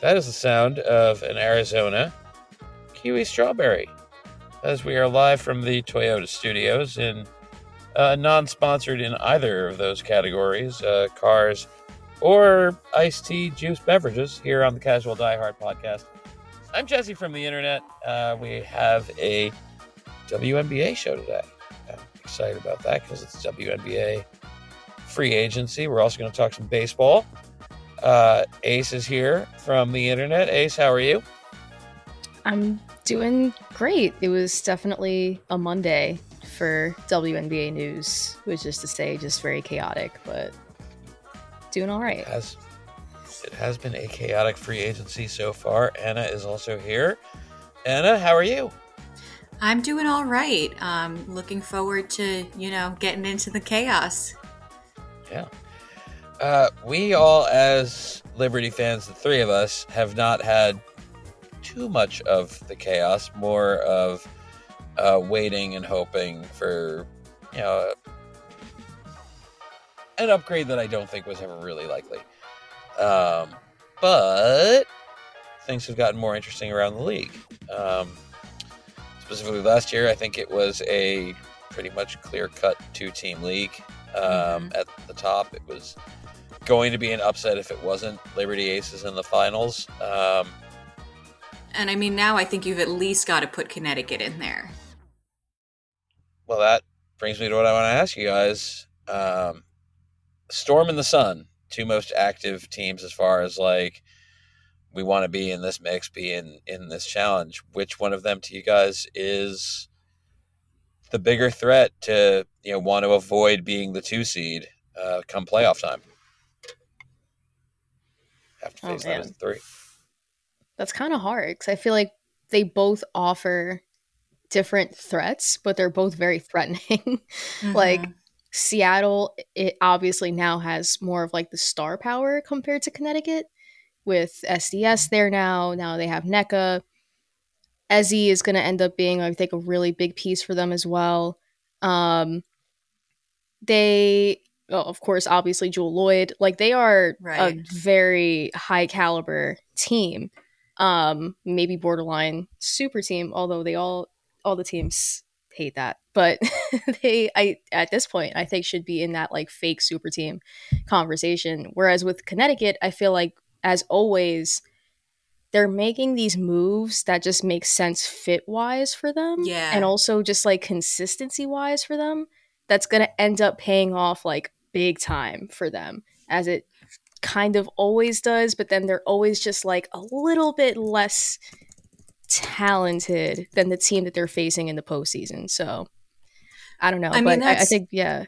That is the sound of an Arizona kiwi strawberry. As we are live from the Toyota studios in uh, non sponsored in either of those categories, uh, cars or iced tea, juice, beverages, here on the Casual Diehard podcast. I'm Jesse from the internet. Uh, we have a WNBA show today. I'm excited about that because it's WNBA free agency. We're also going to talk some baseball. Uh, Ace is here from the internet. Ace, how are you? I'm doing great. It was definitely a Monday for WNBA news, which is to say, just very chaotic, but doing all right. It has, it has been a chaotic free agency so far. Anna is also here. Anna, how are you? I'm doing all right. Um, looking forward to, you know, getting into the chaos. Yeah. Uh, we all, as Liberty fans, the three of us, have not had too much of the chaos, more of uh, waiting and hoping for, you know, an upgrade that I don't think was ever really likely. Um, but things have gotten more interesting around the league. Um, specifically last year, I think it was a pretty much clear cut two team league. Um, mm-hmm. At the top, it was going to be an upset if it wasn't Liberty Aces in the finals. Um, and I mean, now I think you've at least got to put Connecticut in there. Well, that brings me to what I want to ask you guys. Um, Storm and the Sun, two most active teams as far as like we want to be in this mix, be in in this challenge. Which one of them to you guys is the bigger threat to you know want to avoid being the two seed uh, come playoff time? Have to oh, face oh, that as three. That's kind of hard because I feel like they both offer different threats, but they're both very threatening. mm-hmm. Like Seattle, it obviously now has more of like the star power compared to Connecticut with SDS there now. Now they have Nneka. Ezi is going to end up being, I think, a really big piece for them as well. Um, they well, of course, obviously Jewell Loyd, Like they are right. a very high caliber team. Um, maybe borderline super team, although they all all the teams hate that. But they I at this point I think should be in that like fake super team conversation. Whereas with Connecticut, I feel like as always, they're making these moves that just make sense fit wise for them. Yeah. And also just like consistency wise for them. That's gonna end up paying off like big time for them, as it kind of always does, but then they're always just like a little bit less talented than the team that they're facing in the postseason. So I don't know. I mean, I, I think, yeah.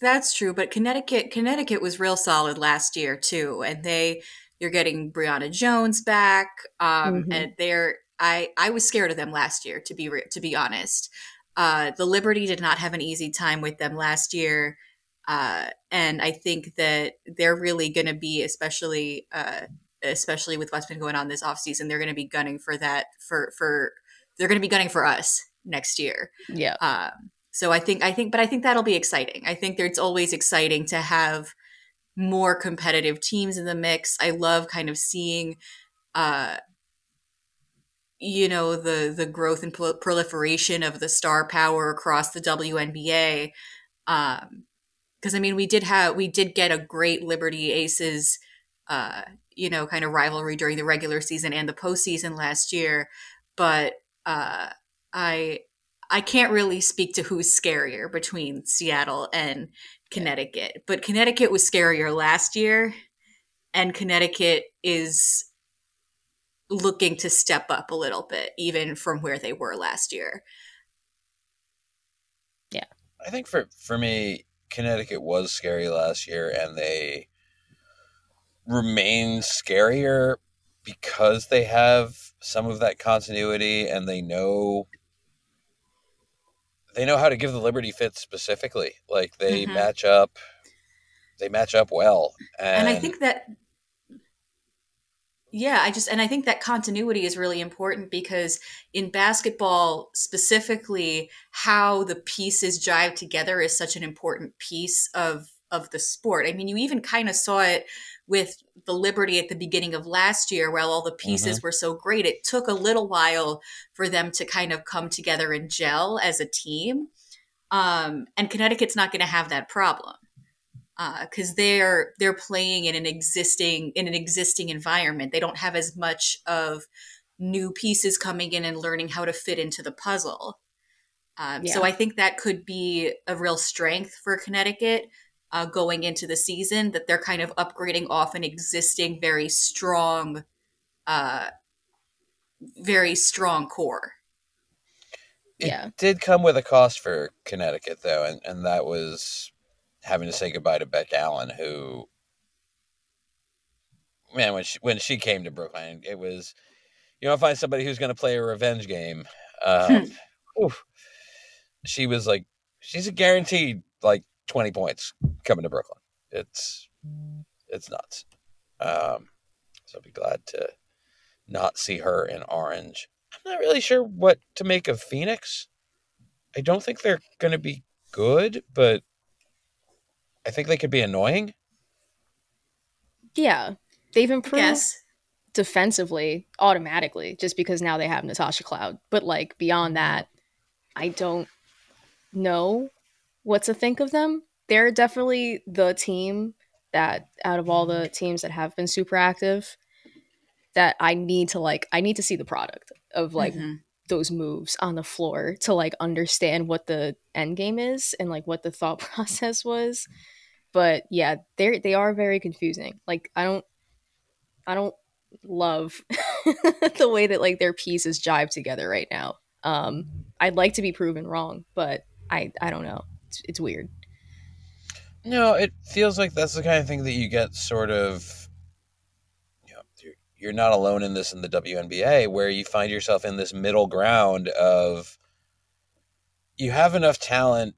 That's true, but Connecticut Connecticut was real solid last year too, and they you're getting Brionna Jones back, um, mm-hmm. and they're I I was scared of them last year to be re- to be honest. Uh, the Liberty did not have an easy time with them last year. Uh, and I think that they're really going to be, especially uh, especially with what's been going on this offseason, they're going to be gunning for that for for they're going to be gunning for us next year. Yeah. Um, so I think I think, but I think that'll be exciting. I think that it's always exciting to have more competitive teams in the mix. I love kind of seeing. Uh, you know the the growth and proliferation of the star power across the WNBA um, because I mean we did have we did get a great Liberty Aces uh you know kind of rivalry during the regular season and the postseason last year, but uh I I can't really speak to who's scarier between Seattle and Connecticut, but Connecticut was scarier last year and Connecticut is looking to step up a little bit even from where they were last year. Yeah. I think for for me Connecticut was scary last year, and they remain scarier because they have some of that continuity and they know they know how to give the Liberty fits specifically. Like they mm-hmm. match up, they match up well. And, and I think that yeah, I just and I think that continuity is really important because in basketball specifically how the pieces jive together is such an important piece of of the sport. I mean, you even kind of saw it with the Liberty at the beginning of last year, while all the pieces mm-hmm. were so great, it took a little while for them to kind of come together and gel as a team. Um, and Connecticut's not going to have that problem because uh, they're they're playing in an existing in an existing environment. They don't have as much of new pieces coming in and learning how to fit into the puzzle. Um, yeah. So I think that could be a real strength for Connecticut uh, going into the season that they're kind of upgrading off an existing very strong, uh, very strong core. It yeah. did come with a cost for Connecticut though, and, and that was having to say goodbye to Bec Allen, who man, when she when she came to Brooklyn, it was you know find somebody who's going to play a revenge game. Um, she was like, she's a guaranteed like 20 points coming to Brooklyn. It's it's nuts. Um, so I'll be glad to not see her in orange. I'm not really sure what to make of Phoenix. I don't think they're going to be good, but I think they could be annoying. Yeah, they've improved defensively automatically just because now they have Natasha Cloud. But like beyond that, I don't know what to think of them. They're definitely the team that out of all the teams that have been super active that I need to like I need to see the product of like mm-hmm. those moves on the floor to like understand what the end game is and like what the thought process was. But yeah, they they are very confusing. Like I don't I don't love the way that like their pieces jive together right now. Um I'd like to be proven wrong, but I I don't know it's, it's weird. No, it feels like that's the kind of thing that you get sort of. You know, you're, you're not alone in this in the WNBA, where you find yourself in this middle ground of. You have enough talent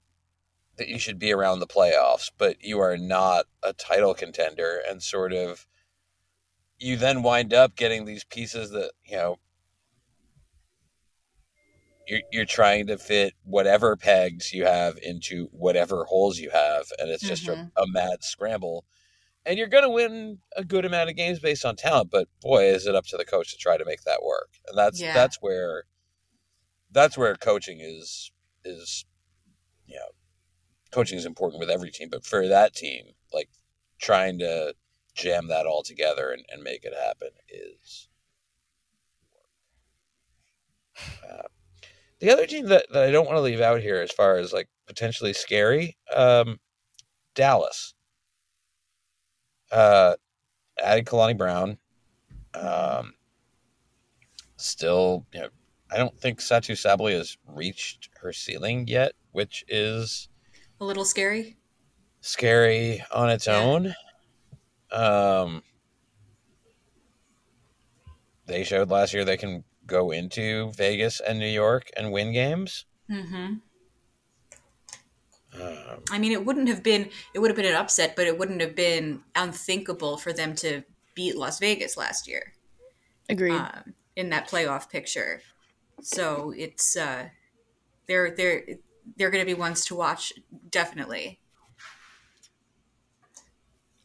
that you should be around the playoffs, but you are not a title contender, and sort of. You then wind up getting these pieces that you know you're, you're trying to fit whatever pegs you have into whatever holes you have and it's just mm-hmm. a, a, mad scramble and you're going to win a good amount of games based on talent but boy is it up to the coach to try to make that work and that's yeah. that's where that's where coaching is is you know coaching is important with every team but for that team like trying to jam that all together and, and make it happen is uh, the other team that, that I don't want to leave out here, as far as like potentially scary, um, Dallas. Uh, added Kalani Brown. Um, still, you know, I don't think Satou Sabally has reached her ceiling yet, which is a little scary. Scary on its yeah. own. Um, they showed last year they can go into Vegas and New York and win games. Mm-hmm. Um, I mean, it wouldn't have been it would have been an upset, but it wouldn't have been unthinkable for them to beat Las Vegas last year. Agreed. Um, in that playoff picture, so it's uh, they're they're they're going to be ones to watch definitely.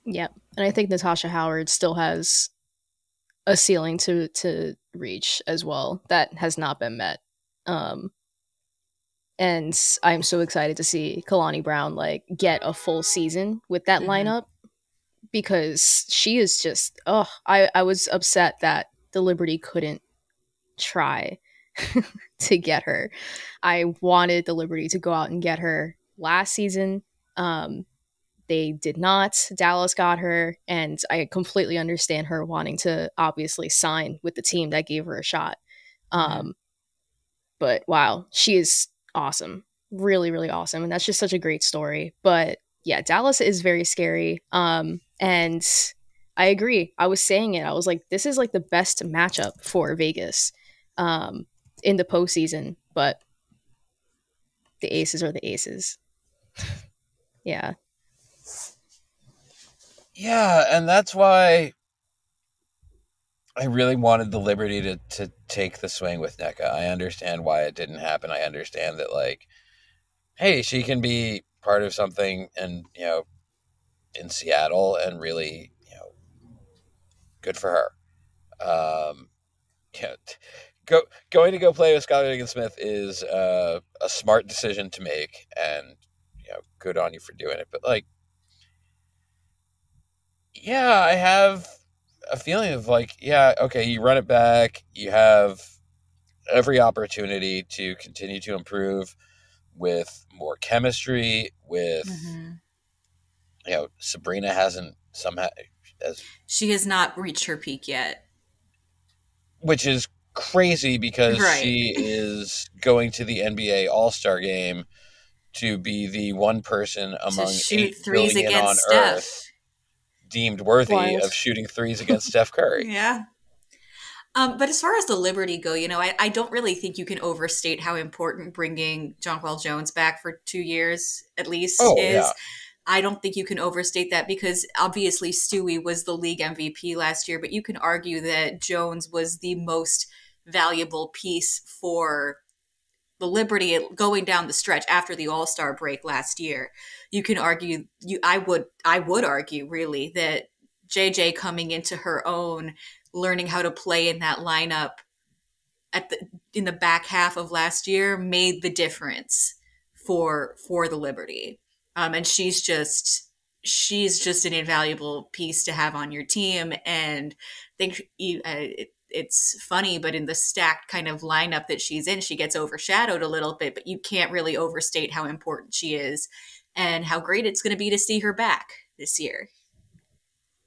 Yep, and I think Natasha Howard still has a ceiling to to reach as well that has not been met. Um, and I'm so excited to see Kalani Brown like get a full season with that mm-hmm. lineup because she is just oh I I was upset that the Liberty couldn't try to get her. I wanted the Liberty to go out and get her last season. Um, they did not. Dallas got her, and I completely understand her wanting to obviously sign with the team that gave her a shot. Um, but wow, she is awesome, really, really awesome, and that's just such a great story. But yeah, Dallas is very scary. Um, and I agree. I was saying it. I was like, this is like the best matchup for Vegas um, in the postseason. But the aces are the aces. yeah. Yeah, and that's why I really wanted the liberty to to take the swing with Nneka. I understand why it didn't happen. I understand that like hey, she can be part of something and, you know, in Seattle and really, you know, good for her. Um, yeah, go going to go play with Skylar Diggins Smith is uh, a smart decision to make, and you know, good on you for doing it. But like, yeah, I have a feeling of like, yeah, okay, you run it back, you have every opportunity to continue to improve with more chemistry, with mm-hmm. you know, Sabrina hasn't somehow as she has not reached her peak yet. Which is crazy because right. she is going to the NBA All Star game to be the one person among eight billion on Steph. Earth deemed worthy of shooting threes against Steph Curry. Yeah. Um, but as far as the Liberty go, you know, I, I, don't really think you can overstate how important bringing Jonquel Jones back for two years at least oh, is. Yeah. I don't think you can overstate that because obviously Stewie was the league MVP last year, but you can argue that Jones was the most valuable piece for the Liberty going down the stretch after the All Star break last year. You can argue you I would I would argue really that JJ coming into her own learning how to play in that lineup at the in the back half of last year made the difference for for the Liberty. Um, and she's just she's just an invaluable piece to have on your team. And think uh, it's funny, but in the stacked kind of lineup that she's in, she gets overshadowed a little bit. But you can't really overstate how important she is and how great it's going to be to see her back this year.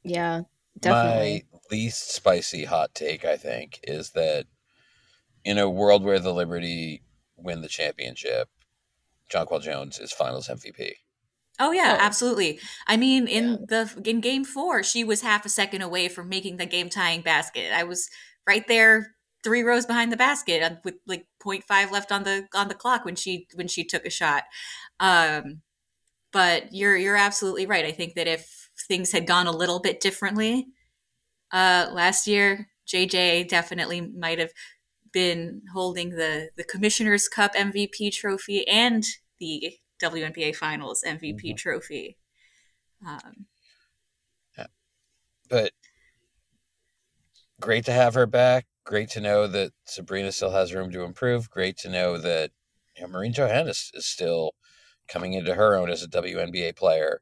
Yeah, definitely. My least spicy hot take, I think, is that in a world where the Liberty win the championship, Jonquel Jones is Finals MVP. Oh yeah, oh. absolutely. I mean, in yeah. the in Game Four, she was half a second away from making the game tying basket. I was right there, three rows behind the basket, uh, with like 0.5 left on the on the clock when she when she took a shot. Um, but you're you're absolutely right. I think that if things had gone a little bit differently, uh, last year, JJ definitely might have been holding the the Commissioner's Cup MVP trophy and the WNBA Finals MVP mm-hmm. trophy. Um, yeah. But great to have her back. Great to know that Sabrina still has room to improve. Great to know that you know, Marine Johannes is still coming into her own as a WNBA player.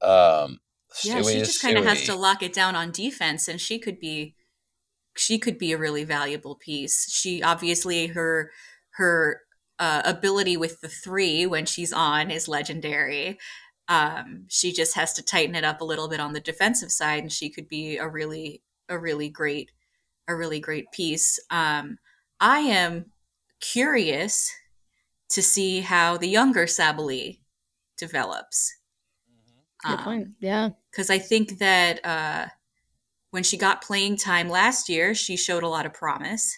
Um, yeah, she just kind of has to lock it down on defense, and she could be she could be a really valuable piece. She obviously her her uh, ability with the three when she's on is legendary. Um, she just has to tighten it up a little bit on the defensive side, and she could be a really a really great a really great piece. Um, I am curious to see how the younger Sabally develops. Good point. Um, yeah. Because I think that uh, when she got playing time last year, she showed a lot of promise.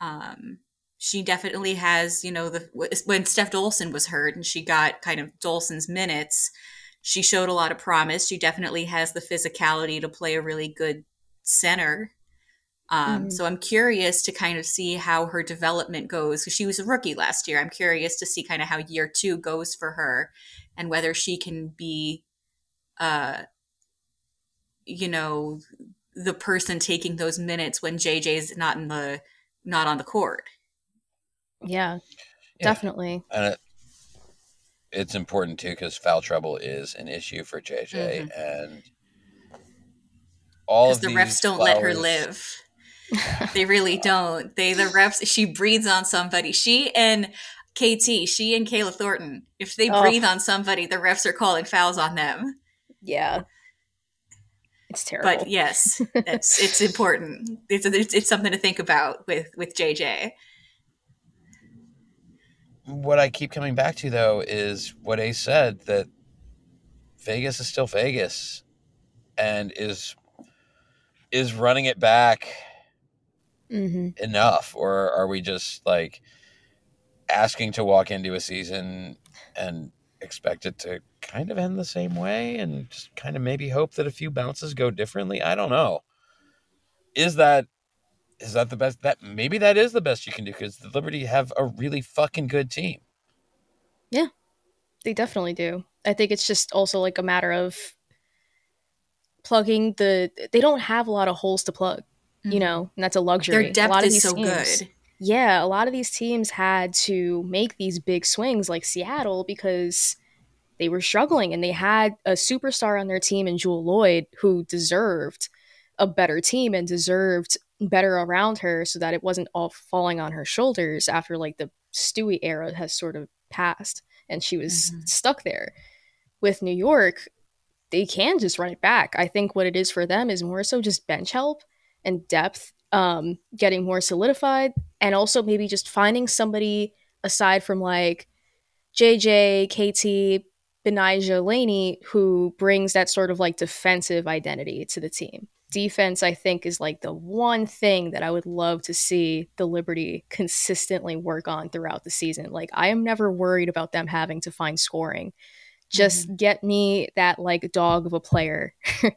Um, she definitely has, you know, the when Steph Dolson was hurt and she got kind of Dolson's minutes, she showed a lot of promise. She definitely has the physicality to play a really good center. Um, mm-hmm. So I'm curious to kind of see how her development goes because she was a rookie last year. I'm curious to see kind of how year two goes for her and whether she can be uh you know the person taking those minutes when JJ's not in the not on the court. Yeah, yeah. definitely. And it, it's important too because foul trouble is an issue for JJ, mm-hmm. and all of the refs don't flowers... let her live. they really don't. They the refs. She breathes on somebody. She and KT, she and Kayla Thornton. If they oh. breathe on somebody, the refs are calling fouls on them. Yeah. It's terrible. But yes, it's it's important. It's, it's it's something to think about with with JJ. What I keep coming back to though is what Ace said that Vegas is still Vegas and is is running it back mm-hmm. enough or are we just like asking to walk into a season and expect it to kind of end the same way and just kind of maybe hope that a few bounces go differently. I don't know. Is that is that the best that maybe that is the best you can do because the Liberty have a really fucking good team. Yeah. They definitely do. I think it's just also like a matter of plugging the they don't have a lot of holes to plug, mm-hmm. you know, and that's a luxury. Their depth a lot is so teams, good. Yeah, a lot of these teams had to make these big swings like Seattle because they were struggling and they had a superstar on their team in Jewell Loyd who deserved a better team and deserved better around her so that it wasn't all falling on her shoulders after like the Stewie era has sort of passed and she was mm-hmm. stuck there. With New York, they can just run it back. I think what it is for them is more so just bench help and depth, um, getting more solidified, and also maybe just finding somebody aside from like JJ, KT, Betnijah Laney, who brings that sort of like defensive identity to the team. Defense, I think, is like the one thing that I would love to see the Liberty consistently work on throughout the season. Like, I am never worried about them having to find scoring. Just mm-hmm. get me that like dog of a player.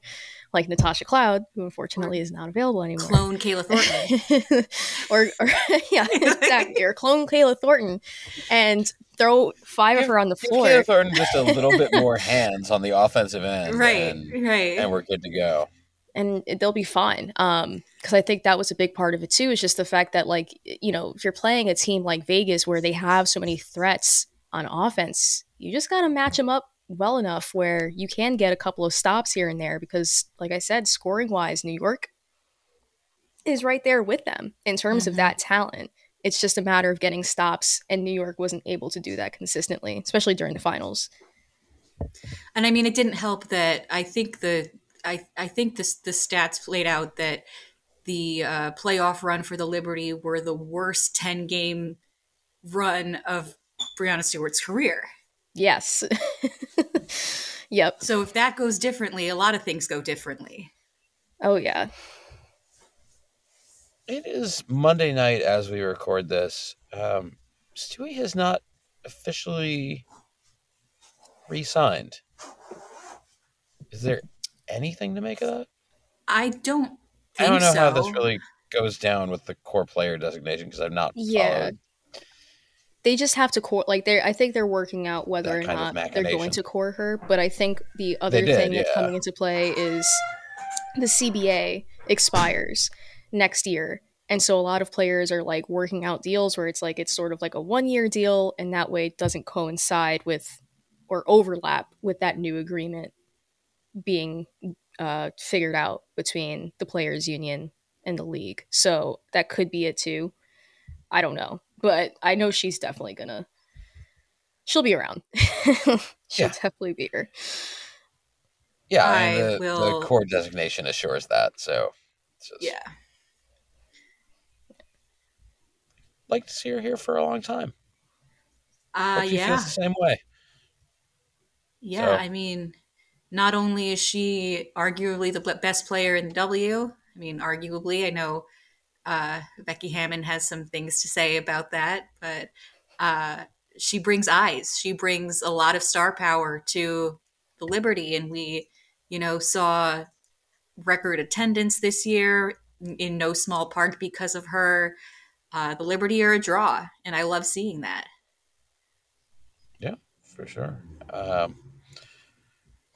like Natasha Cloud, who unfortunately is not available anymore. Clone Kayla Thornton. or, or, yeah, exactly. Or clone Kayla Thornton and throw five give, of her on the floor. Kayla Thornton just a little bit more hands on the offensive end. Right, and, right. And we're good to go. And they'll be fine. Um, because I think that was a big part of it too, is just the fact that like, you know, if you're playing a team like Vegas where they have so many threats on offense, you just gotta match them up well enough where you can get a couple of stops here and there because, like I said, scoring wise, New York is right there with them in terms mm-hmm. of that talent. It's just a matter of getting stops, and New York wasn't able to do that consistently, especially during the finals. And I mean, it didn't help that I think the I I think the the stats played out that the uh, playoff run for the Liberty were the worst ten game run of Breanna Stewart's career. Yes. yep. So if that goes differently, a lot of things go differently. Oh yeah. It is Monday night as we record this. Um, Stewie has not officially re-signed. Is there anything to make of that? I don't. I don't know so. how this really goes down with the core player designation because I'm not yeah. followed they just have to core like they're i think they're working out whether or not they're going to core her but i think the other did, thing yeah. that's coming into play is the cba expires next year and so a lot of players are like working out deals where it's like it's sort of like a one year deal and that way it doesn't coincide with or overlap with that new agreement being uh, figured out between the players union and the league so that could be it too i don't know but I know she's definitely gonna. She'll be around. She'll yeah. definitely be here. Yeah, I, I the, will... the core designation assures that. So, just... yeah, like to see her here for a long time. Uh, yeah, feels the same way. Yeah, so. I mean, not only is she arguably the best player in the W. I mean, arguably, I know uh, Becky Hammon has some things to say about that, but uh, she brings eyes. She brings a lot of star power to the Liberty, and we, you know, saw record attendance this year in no small part because of her. Uh, the Liberty are a draw, and I love seeing that. Yeah, for sure. Um,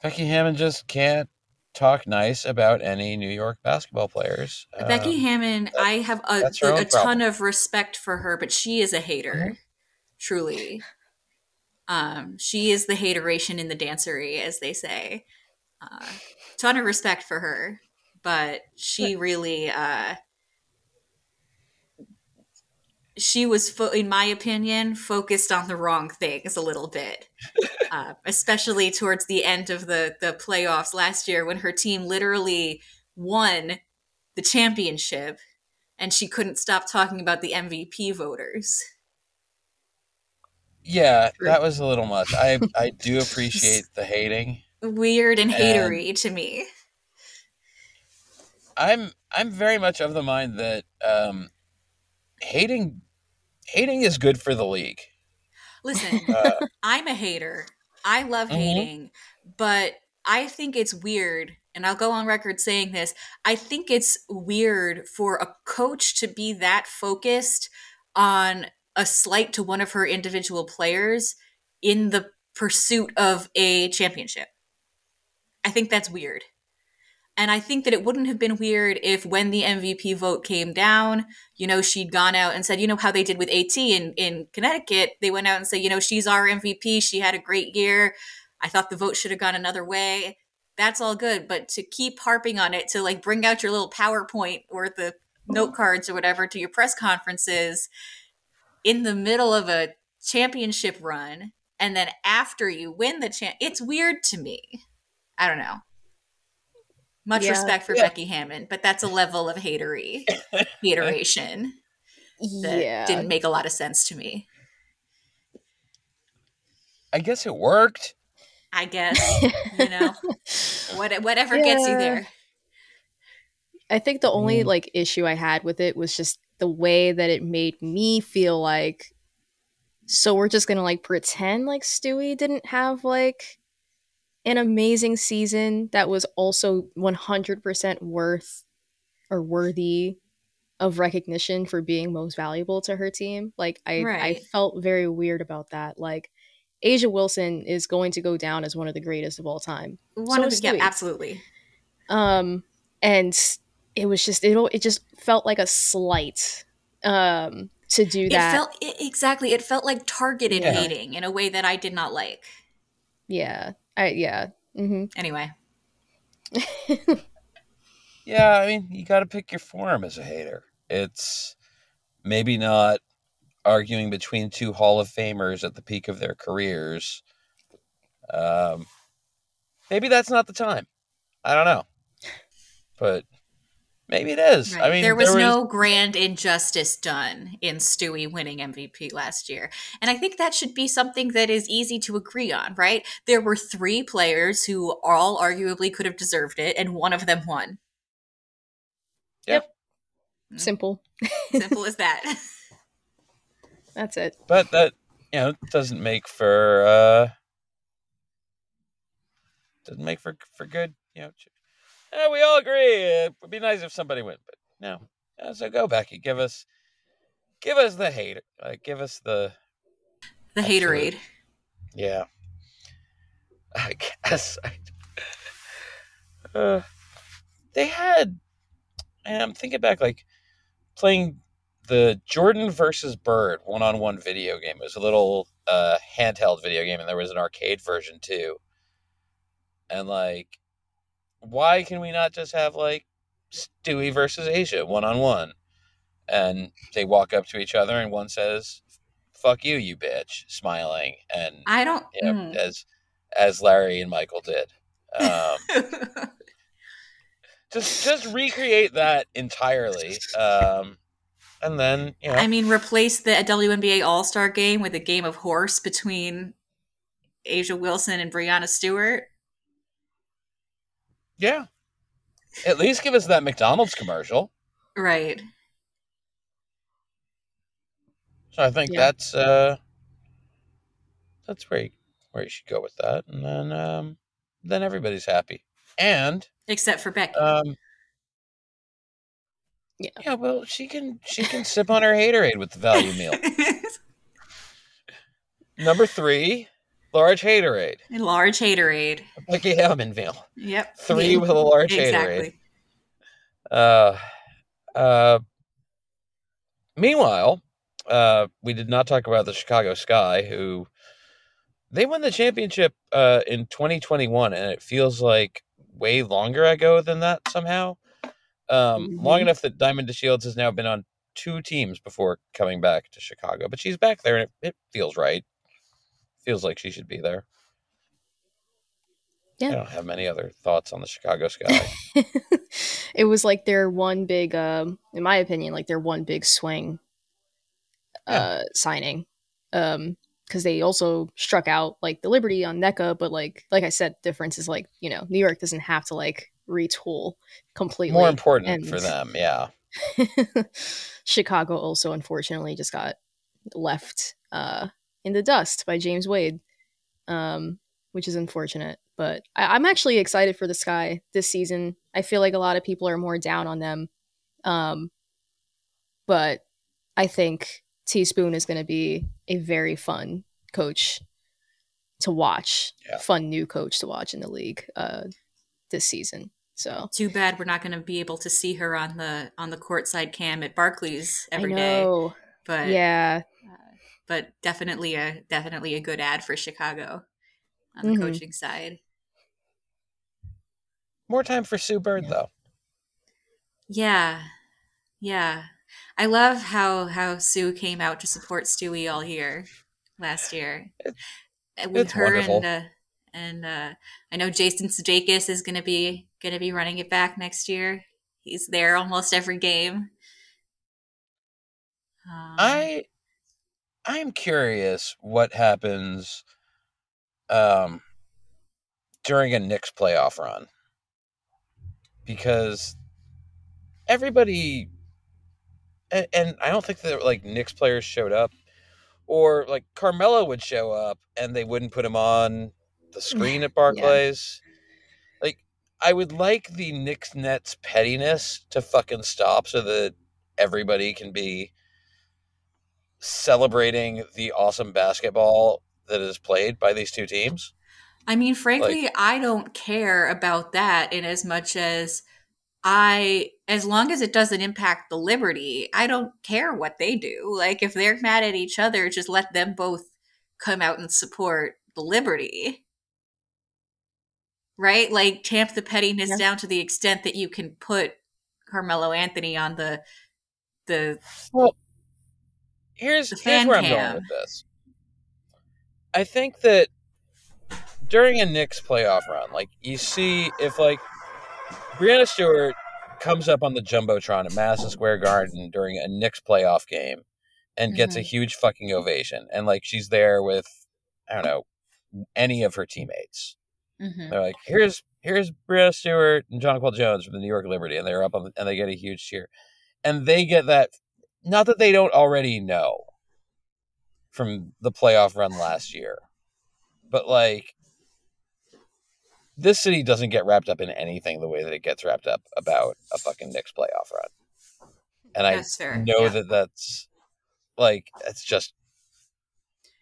Becky Hammon just can't talk nice about any New York basketball players. Becky um, Hammon, I have a, a, a ton of respect for her, but she is a hater, mm-hmm. truly. Um, she is the hateration in the dancery, as they say. Uh, ton of respect for her, but she really uh, she was, fo- in my opinion, focused on the wrong things a little bit, uh, especially towards the end of the the playoffs last year when her team literally won the championship, and she couldn't stop talking about the MVP voters. Yeah, that was a little much. I I do appreciate the hating. Weird and hatery and to me. I'm I'm very much of the mind that um, hating hating is good for the league. Listen, uh, I'm a hater. I love mm-hmm. hating, but I think it's weird, and I'll go on record saying this. I think it's weird for a coach to be that focused on a slight to one of her individual players in the pursuit of a championship. I think that's weird. And I think that it wouldn't have been weird if when the MVP vote came down, you know, she'd gone out and said, you know, how they did with AT in, in Connecticut, they went out and said, you know, she's our MVP. She had a great year. I thought the vote should have gone another way. That's all good. But to keep harping on it, to like bring out your little PowerPoint or the note cards or whatever to your press conferences in the middle of a championship run and then after you win the champ, it's weird to me. I don't know. Much yeah. respect for yeah. Becky Hammon, but that's a level of hatery, hateration that yeah. didn't make a lot of sense to me. I guess it worked. I guess you know, what, whatever yeah. gets you there. I think the only mm. like issue I had with it was just the way that it made me feel like. So we're just gonna like pretend like Stewie didn't have like an amazing season that was also 100% worth or worthy of recognition for being most valuable to her team. Like I right. I felt very weird about that. Like A'ja Wilson is going to go down as one of the greatest of all time. One so of the, yeah, absolutely. Um and it was just it it just felt like a slight um to do that. It felt it, exactly it felt like targeted yeah. hating in a way that I did not like. Yeah. I yeah. Mm-hmm. Anyway. yeah, I mean, you got to pick your form as a hater. It's maybe not arguing between two Hall of Famers at the peak of their careers. Um, maybe that's not the time. I don't know, but Maybe it is. Right. I mean, there was, there was, no grand injustice done in Stewie winning MVP last year. And I think that should be something that is easy to agree on, right? There were three players who all arguably could have deserved it, and one of them won. Yep. Mm-hmm. Simple. Simple as that. That's it. But that, you know, doesn't make for, uh, doesn't make for, for good, you know, eh, we all agree it would be nice if somebody went, but no. Yeah, so go Becky, give us, give us the hate, uh, give us the the haterade. Yeah, I guess. I, uh, they had, and I'm thinking back, like playing the Jordan versus Bird one-on-one video game. It was a little uh, handheld video game, and there was an arcade version too. And like why can we not just have like Stewie versus A'ja one on one? And they walk up to each other, and one says, "Fuck you, you bitch," smiling, and I don't you know, mm. as as Larry and Michael did. Um, just just recreate that entirely. Um, and then you know. I mean, replace the WNBA All Star game with a game of horse between A'ja Wilson and Breanna Stewart. Yeah. At least give us that McDonald's commercial. Right. So I think yeah. that's uh that's where you, where you should go with that. And then um then everybody's happy. And except for Becky. Um yeah. yeah, well, she can she can sip on her haterade with the value meal. Number three, Large haterade. A large haterade. Becky Hammon meal. Yep. Three yeah. with a large exactly. haterade. Uh, uh, meanwhile, uh, we did not talk about the Chicago Sky, who they won the championship uh, in 2021, and it feels like way longer ago than that somehow. Um, mm-hmm. Long enough that Diamond DeShields has now been on two teams before coming back to Chicago, but she's back there, and it, it feels right feels like she should be there. Yeah. I don't have many other thoughts on the Chicago Sky. it was like their one big, um, in my opinion, like their one big swing uh, yeah. signing. Um, because they also struck out like the Liberty on Nneka, but like like I said, difference is like you know New York doesn't have to like retool completely. More important and... for them, yeah. Chicago also unfortunately just got left uh, in the dust by James Wade, um, which is unfortunate. But I- am actually excited for the Sky this season. I feel like a lot of people are more down on them, um, but I think T-Spoon is going to be a very fun coach to watch, yeah. fun new coach to watch in the league uh, this season. So too bad we're not going to be able to see her on the on the courtside cam at Barclays every day. But yeah, but definitely a definitely a good ad for Chicago on the mm-hmm. coaching side. More time for Sue Bird yeah. though. Yeah, yeah. I love how how Sue came out to support Stewie all year last year. It, with her wonderful. and uh, and uh, I know Jason Sudeikis is going to be going to be running it back next year. He's there almost every game. Um, I I am curious what happens um during a Knicks playoff run because everybody and, and I don't think that like Knicks players showed up or like Carmelo would show up and they wouldn't put him on the screen at Barclays. Yeah. Like, I would like the Knicks Nets pettiness to fucking stop so that everybody can be celebrating the awesome basketball that is played by these two teams. I mean, frankly, like, I don't care about that in as much as I, as long as it doesn't impact the Liberty, I don't care what they do. Like, if they're mad at each other, just let them both come out and support the Liberty right? Like tamp the pettiness yeah. down to the extent that you can put Carmelo Anthony on the the well. Here's here's where cam. I'm going with this. I think that during a Knicks playoff run, like you see, if like Breanna Stewart comes up on the jumbotron at Madison Square Garden during a Knicks playoff game and gets mm-hmm. a huge fucking ovation, and like she's there with I don't know any of her teammates, Mm-hmm. They're like, here's here's Breanna Stewart and Jonquel Jones from the New York Liberty, and they're up on the, and they get a huge cheer, and they get that. Not that they don't already know from the playoff run last year, but like this city doesn't get wrapped up in anything the way that it gets wrapped up about a fucking Knicks playoff run, and that's I fair. know yeah. that that's like it's just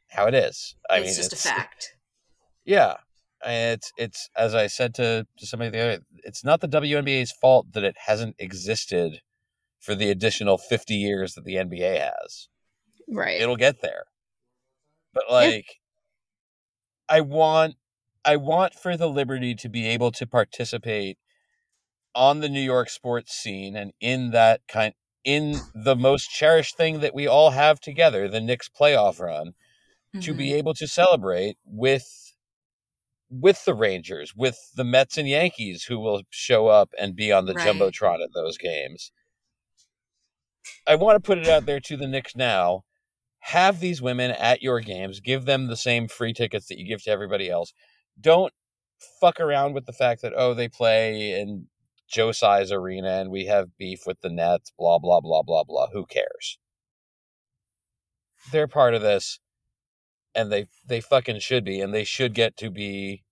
how it is. I mean it's mean, just it's, a fact. Yeah, it's it's as I said to to somebody the other, it's not the WNBA's fault that it hasn't existed for the additional fifty years that the NBA has. Right. It'll get there. But like yeah. I want I want for the Liberty to be able to participate on the New York sports scene and in that kind in the most cherished thing that we all have together, the Knicks playoff run, mm-hmm. to be mm-hmm. able to celebrate with with the Rangers, with the Mets and Yankees who will show up and be on the right. Jumbotron at those games. I want to put it out there to the Knicks now. Have these women at your games. Give them the same free tickets that you give to everybody else. Don't fuck around with the fact that, oh, they play in Joe Size Arena and we have beef with the Nets, blah, blah, blah, blah, blah. Who cares? They're part of this and they they fucking should be, and they should get to be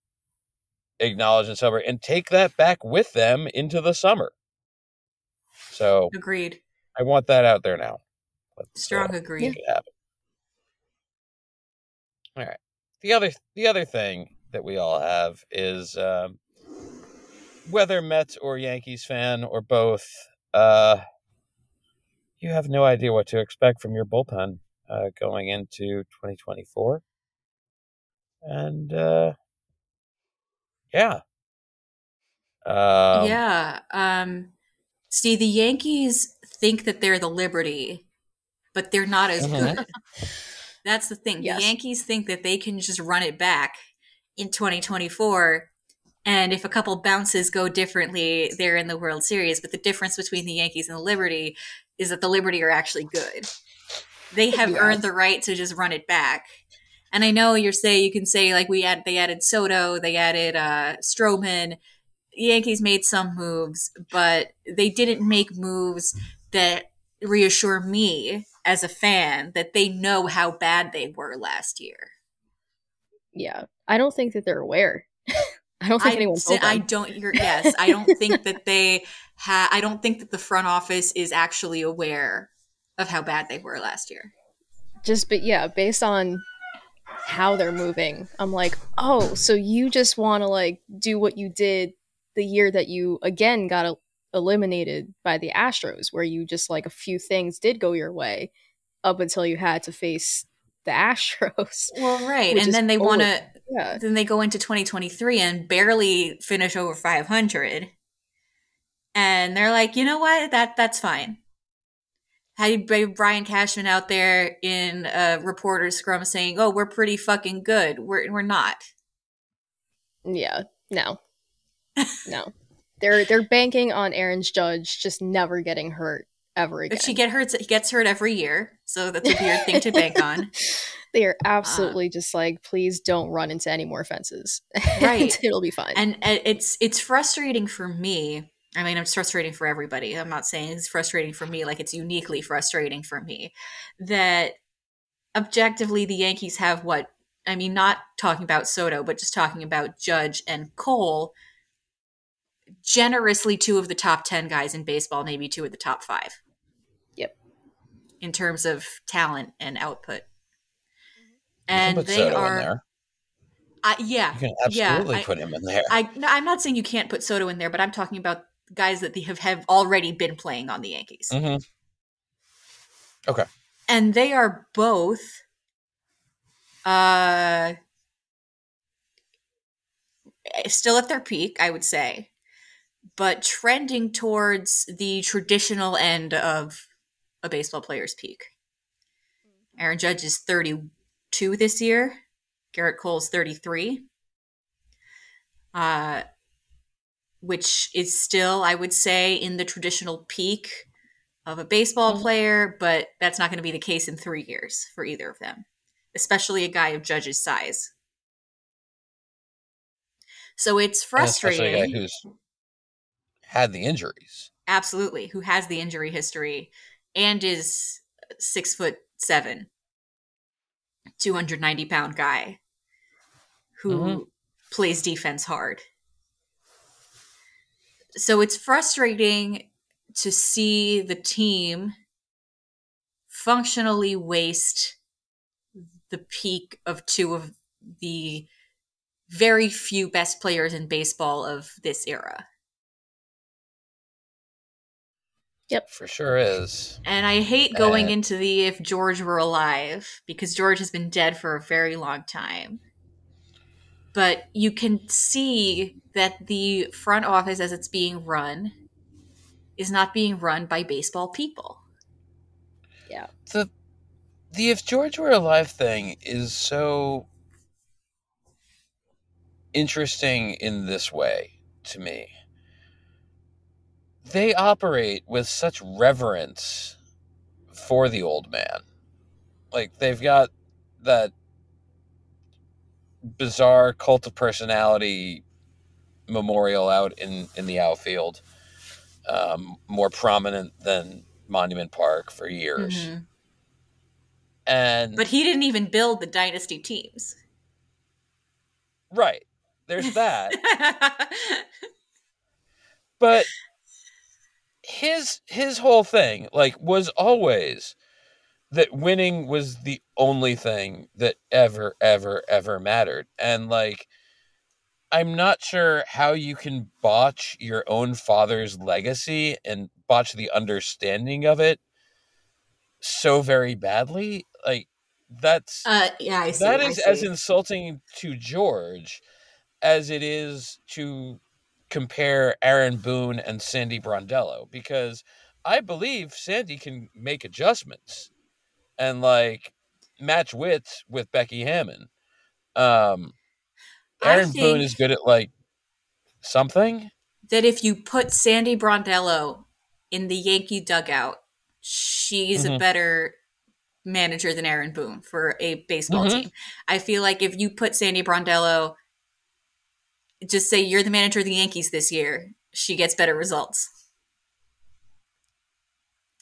acknowledged and celebrated, and take that back with them into the summer. So agreed. I want that out there now. Let's, Strong uh, agreed. All right. The other the other thing that we all have is um, whether Mets or Yankees fan or both, uh, you have no idea what to expect from your bullpen uh, going into 2024. And uh, yeah. Um, yeah. Um, see, the Yankees think that they're the Liberty, but they're not as mm-hmm. good. That's the thing. Yes. The Yankees think that they can just run it back in 2024 and if a couple bounces go differently, they're in the World Series. But the difference between the Yankees and the Liberty is that the Liberty are actually good they have yeah. earned the right to just run it back. And I know you're saying you can say like we add they added Soto, they added uh Stroman. The Yankees made some moves, but they didn't make moves that reassure me as a fan that they know how bad they were last year. Yeah, I don't think that they're aware. I don't think I, anyone. Told them. I don't. You're, yes, I don't think that they. Ha- I don't think that the front office is actually aware of how bad they were last year. Just, but yeah, based on how they're moving, I'm like, oh, so you just want to like do what you did the year that you again got a- eliminated by the Astros, where you just like a few things did go your way up until you had to face the Astros. Well, right, and then they want to. Yeah, Then they go into 2023 and barely finish over 500, and they're like, you know what? That that's fine. Had Brian Cashman out there in a reporter scrum saying, "Oh, we're pretty fucking good." We're we're not. yeah, no, no. They're they're banking on Aaron's Judge just never getting hurt ever again. But she get hurt. He gets hurt every year, so that's a weird thing to bank on. They Uh, are absolutely just like, please don't run into any more fences. Right. It'll be fine. and and it's it's frustrating for me i mean it's frustrating for everybody i'm not saying it's frustrating for me like it's uniquely frustrating for me that objectively the yankees have what i mean not talking about soto but just talking about judge and cole generously two of the top 10 guys in baseball maybe two of the top five Yep. in terms of talent and output and put they Soto in are there. I yeah You can yeah, I- put him in there. I no, I'm not saying you can't put Soto in there, but I'm talking about guys that they have, have already been playing on the Yankees. hmm And they are both uh still at their peak, I would say, but trending towards the traditional end of a baseball player's peak. Aaron Judge is 32 this year. Gerrit Cole's 33. Uh which is still, I would say, in the traditional peak of a baseball Mhm. player, but that's not going to be the case in three years for either of them, especially a guy of Judge's size. So it's And especially a guy frustrating. Who's had the injuries. Absolutely. Who has the injury history and is six foot seven, 290 pound guy who Mhm. plays defense hard. So it's frustrating to see the team functionally waste the peak of two of the very few best players in baseball of this era. For sure is. And I hate going Uh, into the if George were alive because George has been dead for a very long time. But you can see that the front office as it's being run is not being run by baseball people. Yeah. The the if George were alive thing is so interesting in this way to me. They operate with such reverence for the old man. Like they've got that bizarre cult of personality memorial out in in the outfield, um, more prominent than Monument Park for years. Mhm. And But he didn't even build the dynasty teams. right, there's that. but his his whole thing like was always that winning was the only thing that ever ever ever mattered and like i'm not sure how you can botch your own father's legacy and botch the understanding of it so very badly like that's uh, yeah, I see. that is as insulting to George as it is to compare Aaron Boone and Sandy Brondello because I believe Sandy can make adjustments and like match wits with Becky Hammon. Um, Aaron Boone is good at like something. that if you put Sandy Brondello in the Yankee dugout, she's a Mhm. better manager than Aaron Boone for a baseball Mhm. team. I feel like if you put Sandy Brondello, just say you're the manager of the Yankees this year, she gets better results.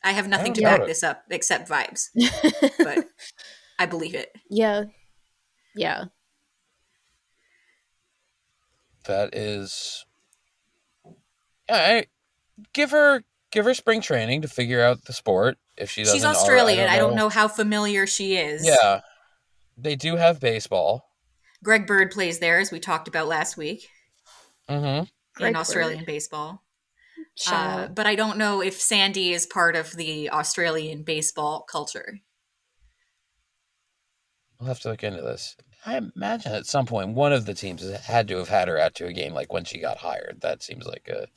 I have nothing I to back it. this up except vibes, but I believe it. yeah. Yeah. That is. I, give her give her spring training to figure out the sport. If she doesn't, She's already- Australian. I don't know how familiar she is. Yeah, they do have baseball. Greg Bird plays there, as we talked about last week Mm-hmm. Greg in Bird. Australian baseball. Shout Uh, but I don't know if Sandy is part of the Australian baseball culture. We'll have to look into this. I imagine at some point one of the teams had to have had her out to a game, like when she got hired. That seems like a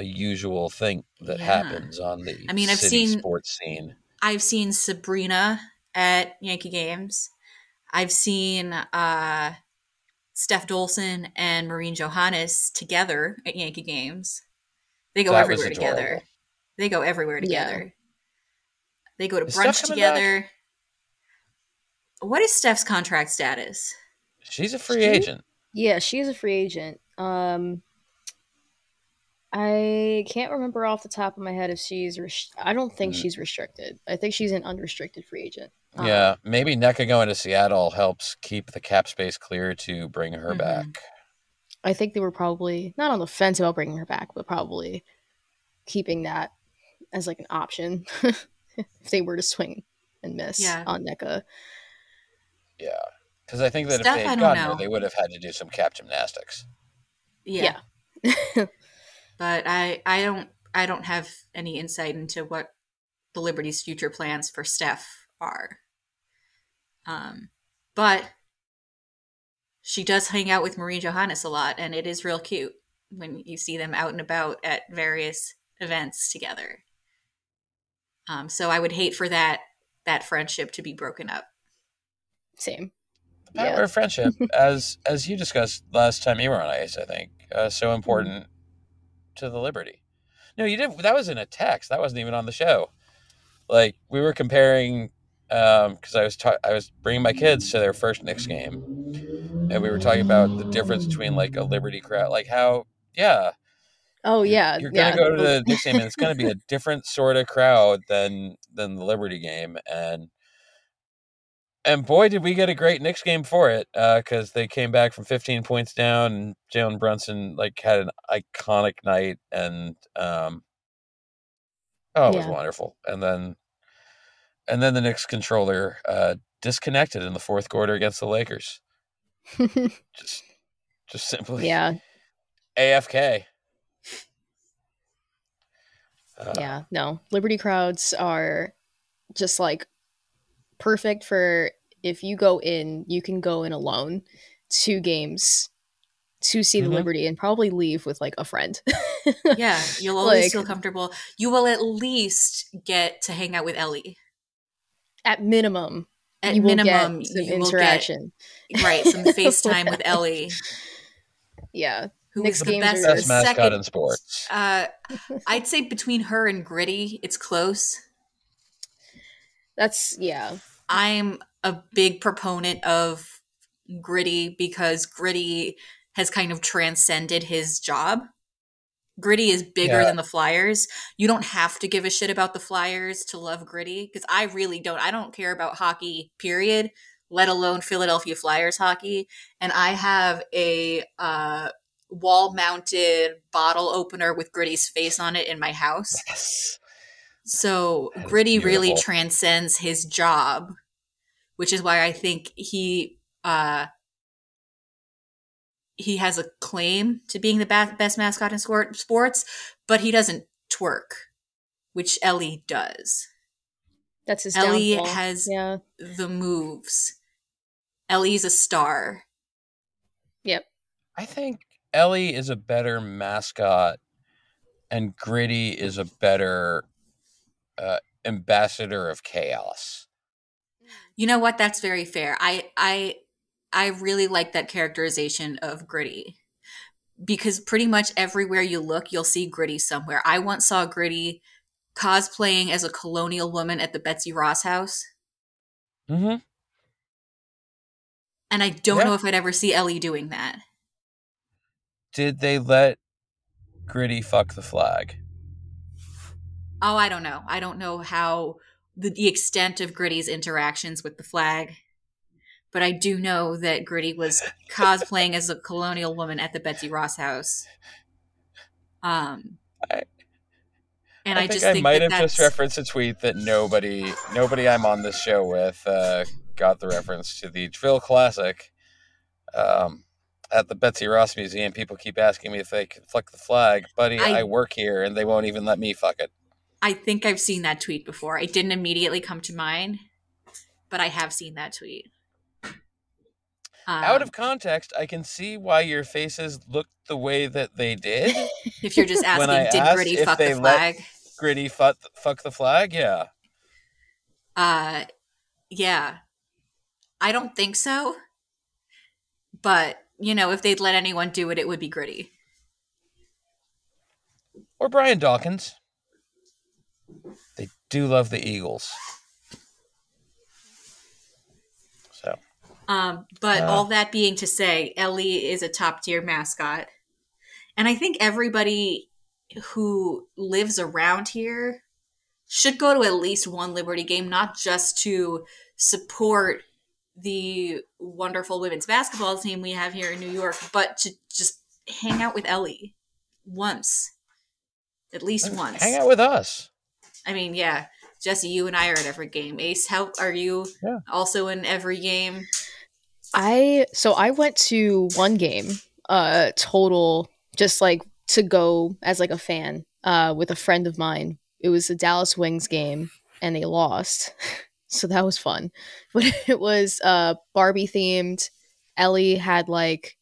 a usual thing that Yeah. happens on the I mean, I've seen- sports scene. I've seen Sabrina at Yankee games. I've seen uh, Steph Dolson and Marine Johannès together at Yankee games. They go That everywhere together. They go everywhere Yeah. together. They go to Is brunch coming back? together. What is Steph's contract status? She's a free She- agent. Yeah, she's a free agent. Um, I can't remember off the top of my head if she's. Res- I don't think Mm. she's restricted. I think she's an unrestricted free agent. Um, Yeah, maybe Nneka going to Seattle helps keep the cap space clear to bring her Mhm. back. I think they were probably not on the fence about bringing her back, but probably keeping that as like an option if they were to swing and miss Yeah. on Nneka. Yeah, because I think that Steph, if they I had don't gotten her, they would have had to do some cap gymnastics. Yeah. Yeah. but I I don't I don't have any insight into what the Liberty's future plans for Steph are. Um, but she does hang out with Marine Johannès a lot, and it is real cute when you see them out and about at various events together. Um, so I would hate for that that friendship to be broken up. Same. The power Yeah. of friendship, as as you discussed last time you were on ice, I think, uh, so important to the Liberty. No, you didn't. That was in a text. That wasn't even on the show. Like we were comparing, because I was ta- I was bringing my kids to their first Knicks game, and we were talking about the difference between like a Liberty crowd, like how yeah, Oh you're- yeah, you're yeah. gonna go to the Knicks game, and it's gonna be a different sort of crowd than than the Liberty game, and and boy, did we get a great Knicks game for it, because they came back from 15 points down, and Jalen Brunson like had an iconic night, and um, oh, it was wonderful, and then and then the Knicks controller uh, disconnected in the fourth quarter against the Lakers, just just simply yeah, AFK. Uh, yeah. No, Liberty crowds are just like perfect for if you go in, you can go in alone two games to see Mhm. the Liberty and probably leave with like a friend. Yeah, you'll always Like- feel comfortable. You will at least get to hang out with Ellie. At minimum, At you will minimum, get some you will get interaction. right some FaceTime with Ellie, Yeah, who Knicks is the games best, are- Best mascot second. in sports. Uh, I'd say between her and Gritty, it's close. that's yeah. I'm a big proponent of Gritty because Gritty has kind of transcended his job. Gritty is bigger Yeah. than the Flyers. You don't have to give a shit about the Flyers to love Gritty because I really don't. I don't care about hockey, period, let alone Philadelphia Flyers hockey. And I have a uh, wall mounted bottle opener with Gritty's face on it in my house. Yes. So Gritty really transcends his job, which is why I think he uh he has a claim to being the ba- best mascot in sport- sports, but he doesn't twerk, which Ellie does. That's his Ellie downfall. has yeah. the moves. Ellie's a star. Yep. I think Ellie is a better mascot, and Gritty is a better uh, ambassador of chaos. You know what? That's very fair. I I I really like that characterization of Gritty. Because pretty much everywhere you look, you'll see Gritty somewhere. I once saw Gritty cosplaying as a colonial woman at the Betsy Ross house, Mm-hmm. and I don't Yeah. know if I'd ever see Ellie doing that. Did they let Gritty fuck the flag? Oh, I don't know. I don't know how the, the extent of Gritty's interactions with the flag, but I do know that Gritty was cosplaying as a colonial woman at the Betsy Ross house. Um, I- and I, I, think just I think might have just referenced a tweet that nobody, nobody I'm on this show with, uh, got the reference to the Drill Classic. Um, at the Betsy Ross Museum, people keep asking me if they can flick the flag, buddy. I- I work here, and they won't even let me fuck it. I think I've seen that tweet before. It didn't immediately come to mind, but I have seen that tweet. Out Um, of context, I can see why your faces looked the way that they did. if you're just asking, did Gritty fuck the flag? Gritty fuck, fuck the flag, yeah. Uh, yeah. I don't think so. But, you know, if they'd let anyone do it, it would be Gritty. Or Brian Dawkins. They do love the Eagles. So Um, but Uh. all that being to say, Ellie is a top tier mascot. And I think everybody who lives around here should go to at least one Liberty game, not just to support the wonderful women's basketball team we have here in New York, but to just hang out with Ellie once. At least once. hang out with us. I mean, yeah. Jesse, you and I are at every game. Ace, how are you Yeah. also in every game? I so I went to one game, uh, total, just like to go as like a fan, uh, with a friend of mine. It was a Dallas Wings game, and they lost, so that was fun. But it was uh Barbie themed. Ellie had like,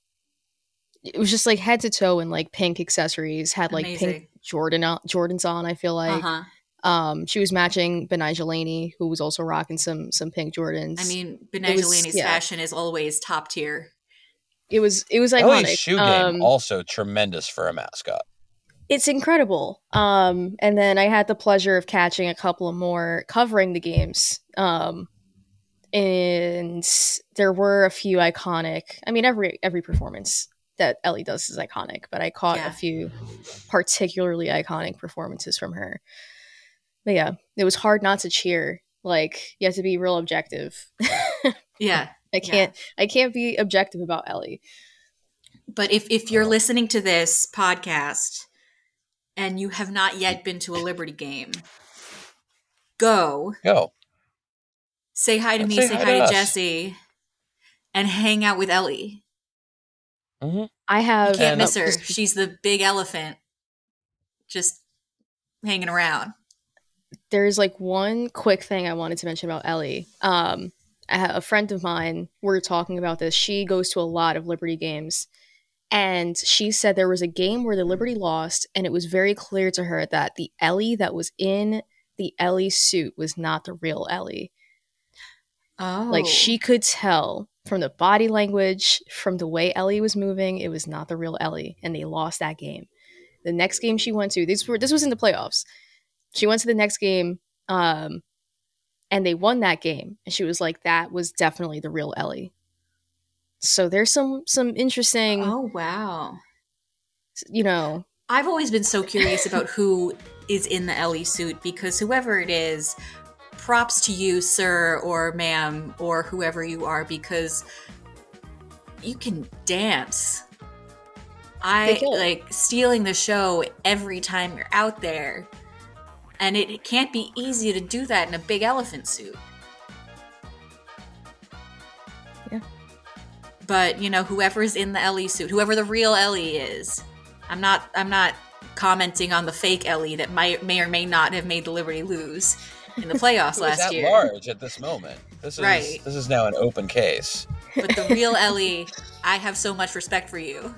it was just like head to toe in like pink accessories. Had like Amazing. pink Jordan Jordans on. I feel like. uh-huh. Um, she was matching Betnijah Laney, who was also rocking some some pink Jordans. I mean, was- Betnijah Laney's yeah. fashion is always top tier. it was it was Ellie's iconic. shoe game Um, also tremendous for a mascot. it's incredible. Um, and then I had the pleasure of catching a couple of more covering the games. Um, and there were a few iconic. I mean, every every performance that Ellie does is iconic, but I caught Yeah. a few particularly iconic performances from her. But yeah, it was hard not to cheer. Like you have to be real objective. Yeah. I can't. I can't be objective about Ellie. But if, if you're listening to this podcast and you have not yet been to a Liberty game, go Go. say hi to And me, say say hi hi to to us. Jesse, and hang out with Ellie. hmm I have. you Can't And- miss her. She's the big elephant just hanging around. There's like one quick thing I wanted to mention about Ellie. Um, a friend of mine, we're talking about this. She goes to a lot of Liberty games, and she said there was a game where the Liberty lost, and it was very clear to her that the Ellie that was in the Ellie suit was not the real Ellie. Oh. Like she could tell from the body language, from the way Ellie was moving, it was not the real Ellie, and they lost that game. The next game she went to, these were this was in the playoffs. She went to the next game, um, and they won that game, and she was like, "That was definitely the real Ellie." So there's some some interesting, Oh, wow. you know, I've always been so curious about who is in the Ellie suit because whoever it is, props to you, sir or ma'am, or whoever you are, because you can dance. I like stealing the show every time you're out there. And it can't be easy to do that in a big elephant suit. Yeah. But, you know, whoever's in the Ellie suit, whoever the real Ellie is, I'm not I'm not commenting on the fake Ellie that might may or may not have made the Liberty lose in the playoffs Who is last at year. large at this moment. This is Right. this is now an open case. But the real Ellie, I have so much respect for you.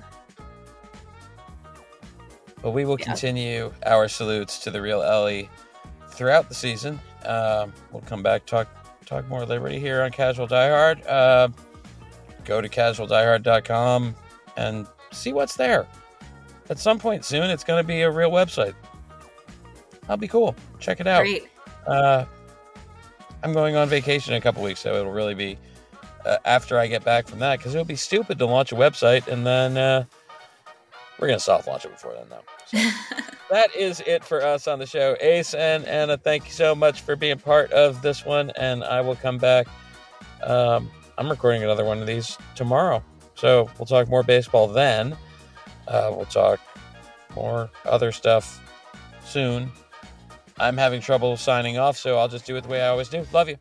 But we will Yeah. continue our salutes to the real Ellie throughout the season. Um, we'll come back talk talk more Liberty here on Casual Diehard. Uh, go to casualdiehard.com and see what's there. At some point soon, it's going to be a real website. That'll be cool. Check it out. Great. Uh, I'm going on vacation in a couple weeks, so it'll really be uh, after I get back from that because it would be stupid to launch a website and then we're gonna soft launch it before then, though. So that is it for us on the show. Ace and Anna, thank you so much for being part of this one, and I will come back. Um, I'm recording another one of these tomorrow, so we'll talk more baseball then. Uh, we'll talk more other stuff soon. I'm having trouble signing off, so I'll just do it the way I always do. Love you.